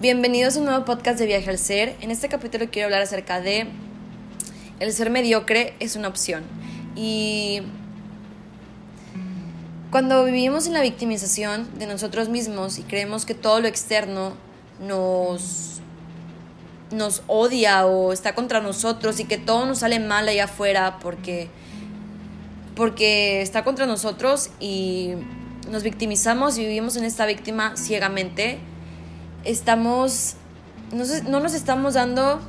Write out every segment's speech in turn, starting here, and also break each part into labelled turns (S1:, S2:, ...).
S1: Bienvenidos a un nuevo podcast de Viaje al Ser. En este capítulo quiero hablar acerca de el ser mediocre es una opción. Y cuando vivimos en la victimización de nosotros mismos y creemos que todo lo externo nos nos odia o está contra nosotros y que todo nos sale mal allá afuera porque porque está contra nosotros y nos victimizamos y vivimos en esta víctima ciegamente, estamos, no, nos estamos dando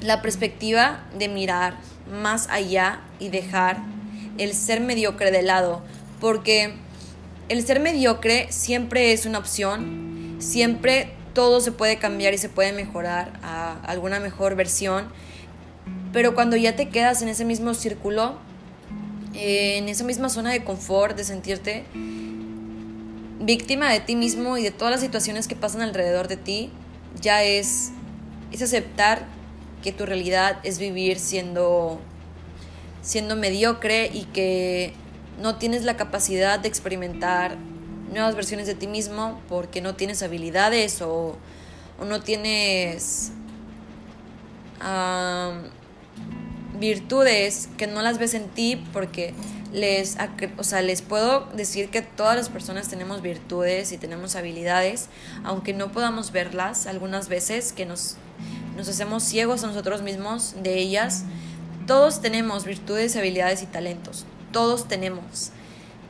S1: la perspectiva de mirar más allá y dejar el ser mediocre de lado, porque el ser mediocre siempre es una opción, siempre todo se puede cambiar y se puede mejorar a alguna mejor versión, pero cuando ya te quedas en ese mismo círculo, en esa misma zona de confort, de sentirte víctima de ti mismo y de todas las situaciones que pasan alrededor de ti, ya es, es aceptar que tu realidad es vivir siendo, siendo mediocre y que no tienes la capacidad de experimentar nuevas versiones de ti mismo porque no tienes habilidades o, o no tienes virtudes que no las ves en ti porque les, o sea, les puedo decir que todas las personas tenemos virtudes y tenemos habilidades, aunque no podamos verlas algunas veces, que nos, nos hacemos ciegos a nosotros mismos de ellas. Todos tenemos virtudes, habilidades y talentos, todos tenemos.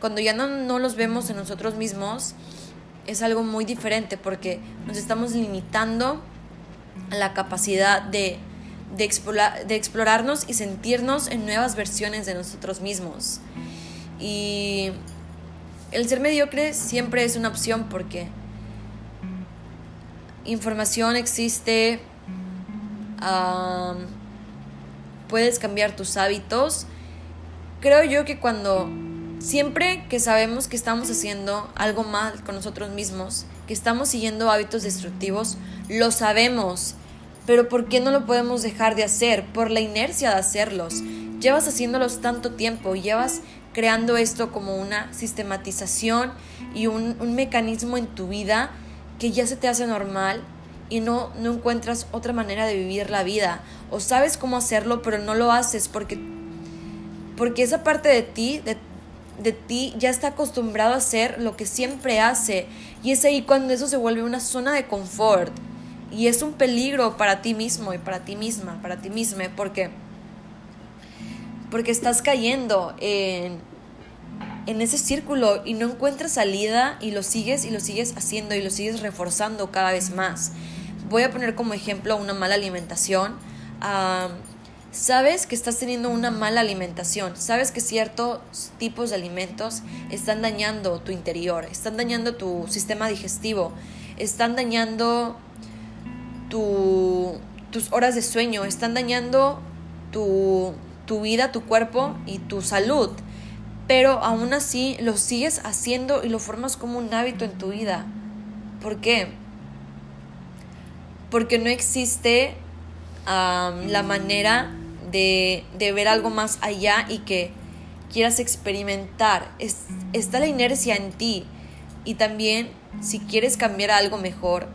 S1: Cuando ya no, no los vemos en nosotros mismos, es algo muy diferente porque nos estamos limitando a la capacidad de de, de explorarnos y sentirnos en nuevas versiones de nosotros mismos. Y el ser mediocre siempre es una opción porque información existe, puedes cambiar tus hábitos. Creo yo que cuando siempre que sabemos que estamos haciendo algo mal con nosotros mismos, que estamos siguiendo hábitos destructivos, lo sabemos pero ¿por qué no lo podemos dejar de hacer? Por la inercia de hacerlos. Llevas haciéndolos tanto tiempo, llevas creando esto como una sistematización y un, mecanismo en tu vida que ya se te hace normal y no, no encuentras otra manera de vivir la vida. O sabes cómo hacerlo, pero no lo haces porque, porque esa parte de ti, de, de ti, ya está acostumbrado a hacer lo que siempre hace. Y es ahí cuando eso se vuelve una zona de confort. Y es un peligro para ti mismo y para ti misma, para ti misma, porque, porque estás cayendo en, en ese círculo y no encuentras salida y lo sigues y lo sigues haciendo y lo sigues reforzando cada vez más. Voy a poner como ejemplo una mala alimentación. sabes que estás teniendo una mala alimentación, sabes que ciertos tipos de alimentos están dañando tu interior, están dañando tu sistema digestivo, están dañando tus horas de sueño, están dañando tu, tu vida, tu cuerpo y tu salud. Pero aún así lo sigues haciendo y lo formas como un hábito en tu vida. ¿Por qué? Porque no existe la manera de, de, ver algo más allá y que quieras experimentar. está la inercia en ti. Y también si quieres cambiar algo mejor,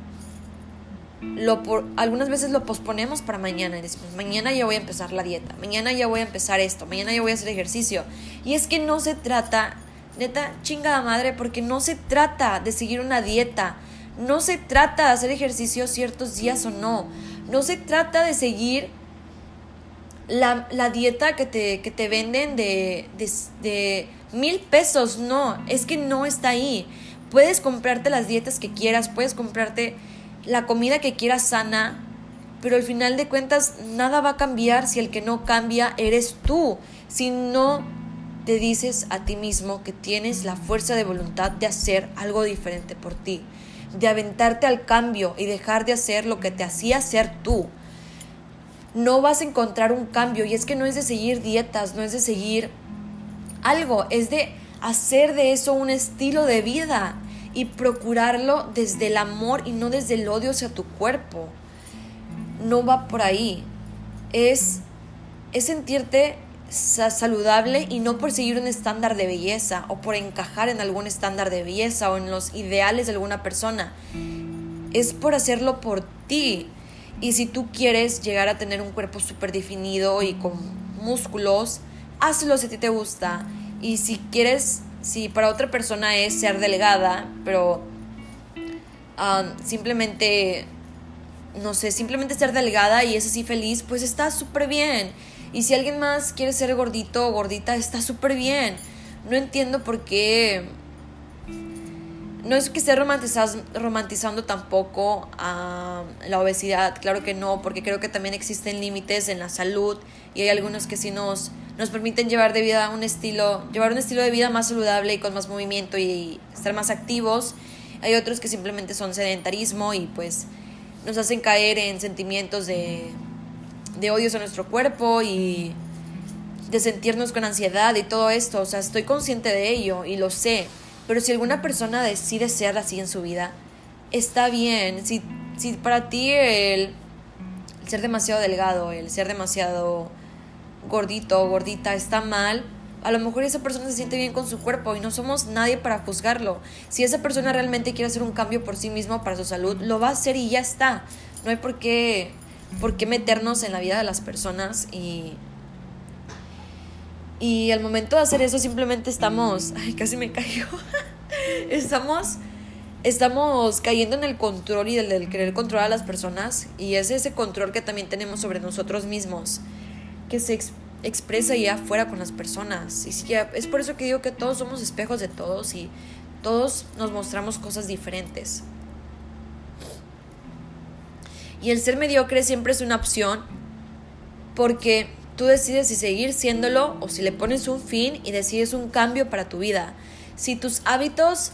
S1: lo por, algunas veces lo posponemos para mañana y decimos, mañana ya voy a empezar la dieta, mañana ya voy a empezar esto, mañana ya voy a hacer ejercicio. Y es que no se trata, neta, chingada madre, porque no se trata de seguir una dieta, no se trata de hacer ejercicio ciertos días o no, no se trata de seguir la, la dieta que te, que te venden de, de, de mil pesos, no, es que no está ahí. Puedes comprarte las dietas que quieras, puedes comprarte la comida que quieras sana, pero al final de cuentas nada va a cambiar si el que no cambia eres tú, si no te dices a ti mismo que tienes la fuerza de voluntad de hacer algo diferente por ti, de aventarte al cambio y dejar de hacer lo que te hacía ser tú. No vas a encontrar un cambio y es que no es de seguir dietas, no es de seguir algo, es de hacer de eso un estilo de vida y procurarlo desde el amor y no desde el odio hacia tu cuerpo. No va por ahí. Es, es sentirte saludable y no por seguir un estándar de belleza o por encajar en algún estándar de belleza o en los ideales de alguna persona. es por hacerlo por ti. Y si tú quieres llegar a tener un cuerpo súper definido y con músculos, hazlo si a ti te gusta. Y si quieres, si para otra persona es ser delgada, pero um, simplemente, no sé, simplemente ser delgada y es así feliz, pues está súper bien. Y si alguien más quiere ser gordito o gordita, está súper bien. No entiendo por qué no es que esté romantizando tampoco a la obesidad, claro que no, porque creo que también existen límites en la salud y hay algunos que sí nos, nos permiten llevar de vida un estilo, llevar un estilo de vida más saludable y con más movimiento y estar más activos. Hay otros que simplemente son sedentarismo y pues nos hacen caer en sentimientos de, de odios a nuestro cuerpo y de sentirnos con ansiedad y todo esto. O sea, estoy consciente de ello y lo sé pero si alguna persona decide ser así en su vida, está bien. Si, si para ti el, ser demasiado delgado, el ser demasiado gordito o gordita está mal, a lo mejor esa persona se siente bien con su cuerpo y no somos nadie para juzgarlo. Si esa persona realmente quiere hacer un cambio por sí mismo para su salud, lo va a hacer y ya está. No hay por qué, meternos en la vida de las personas y y al momento de hacer eso simplemente estamos, ay, casi me caigo. estamos estamos cayendo en el control y del, del, querer controlar a las personas y es ese control que también tenemos sobre nosotros mismos que se expresa ya afuera con las personas. Y es por eso que digo que todos somos espejos de todos y todos nos mostramos cosas diferentes. Y el ser mediocre siempre es una opción porque Tú decides si seguir siéndolo o si le pones un fin y decides un cambio para tu vida. Si tus hábitos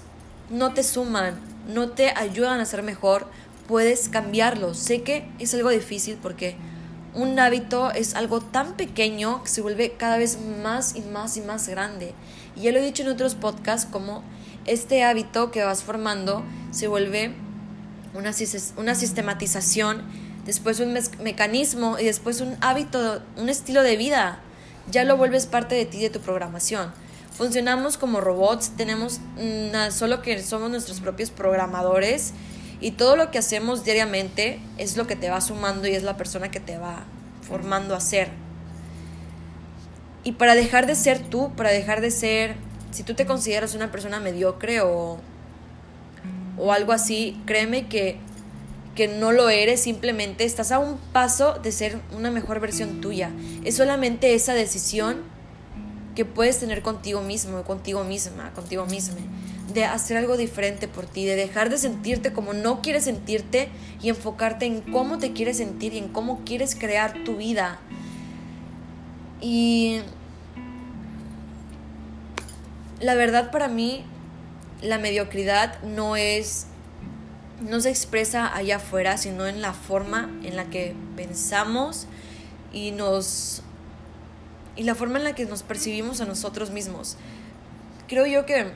S1: no te suman, no te ayudan a ser mejor, puedes cambiarlos. Sé que es algo difícil porque un hábito es algo tan pequeño que se vuelve cada vez más y más y más grande. Y ya lo he dicho en otros podcasts como este hábito que vas formando se vuelve una, una sistematización después un mecanismo y después un hábito, un estilo de vida. Ya lo vuelves parte de ti, de tu programación. Funcionamos como robots, tenemos solo que somos nuestros propios programadores y todo lo que hacemos diariamente es lo que te va sumando y es la persona que te va formando a ser. Y para dejar de ser tú, para dejar de ser, si tú te consideras una persona mediocre o, o algo así, créeme que que no lo eres, simplemente estás a un paso de ser una mejor versión tuya. Es solamente esa decisión que puedes tener contigo mismo, contigo misma, contigo misma, de hacer algo diferente por ti, de dejar de sentirte como no quieres sentirte y enfocarte en cómo te quieres sentir y en cómo quieres crear tu vida. Y la verdad para mí, la mediocridad no es no se expresa allá afuera, sino en la forma en la que pensamos y nos y la forma en la que nos percibimos a nosotros mismos. Creo yo que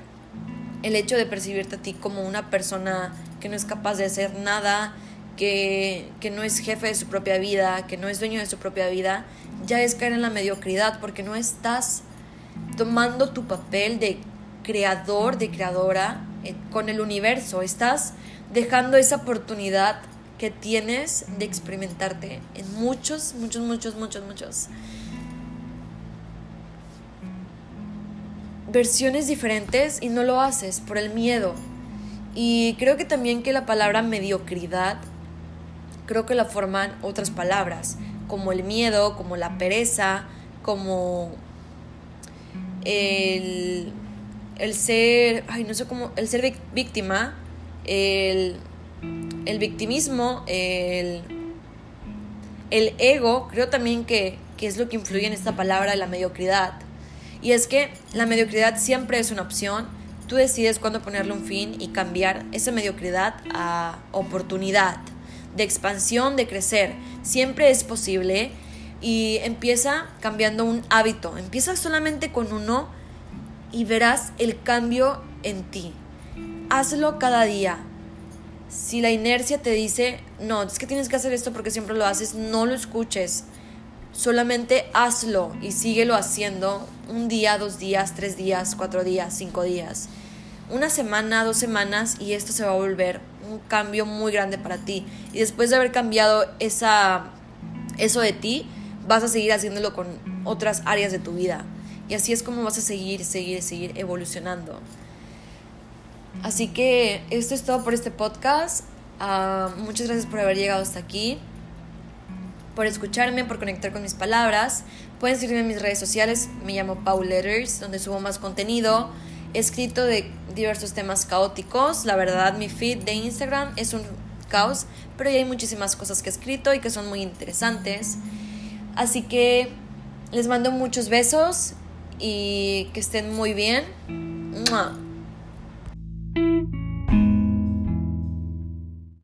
S1: el hecho de percibirte a ti como una persona que no es capaz de hacer nada, que, que no es jefe de su propia vida, que no es dueño de su propia vida, ya es caer en la mediocridad porque no estás tomando tu papel de creador, de creadora eh, con el universo, estás dejando esa oportunidad que tienes de experimentarte en muchos, muchos, muchos, muchos, muchos versiones diferentes y no lo haces por el miedo. Y creo que también que la palabra mediocridad, creo que la forman otras palabras, como el miedo, como la pereza, como el, el ser, ay, no sé cómo, el ser víctima el, victimismo, el, el, ego, creo también que, que es lo que influye en esta palabra, la mediocridad. Y es que la mediocridad siempre es una opción. Tú decides cuándo ponerle un fin y cambiar esa mediocridad a oportunidad de expansión, de crecer. Siempre es posible y empieza cambiando un hábito. Empieza solamente con uno y verás el cambio en ti hazlo cada día. Si la inercia te dice, no, es que tienes que hacer esto porque siempre lo haces, no lo escuches. Solamente hazlo y síguelo haciendo un día, dos días, tres días, cuatro días, cinco días. una semana, dos semanas y esto se va a volver un cambio muy grande para ti. Y después de haber cambiado esa, eso de ti, vas a seguir haciéndolo con otras áreas de tu vida. Y así es como vas a seguir, seguir, seguir evolucionando. Así que esto es todo por este podcast. Ah, muchas gracias por haber llegado hasta aquí, por escucharme, por conectar con mis palabras. Pueden seguirme en mis redes sociales, me llamo Paul Letters, donde subo más contenido. Escrito de diversos temas caóticos. La verdad, mi feed de Instagram es un caos, pero ya hay muchísimas cosas que he escrito y que son muy interesantes. Así que les mando muchos besos y que estén muy bien.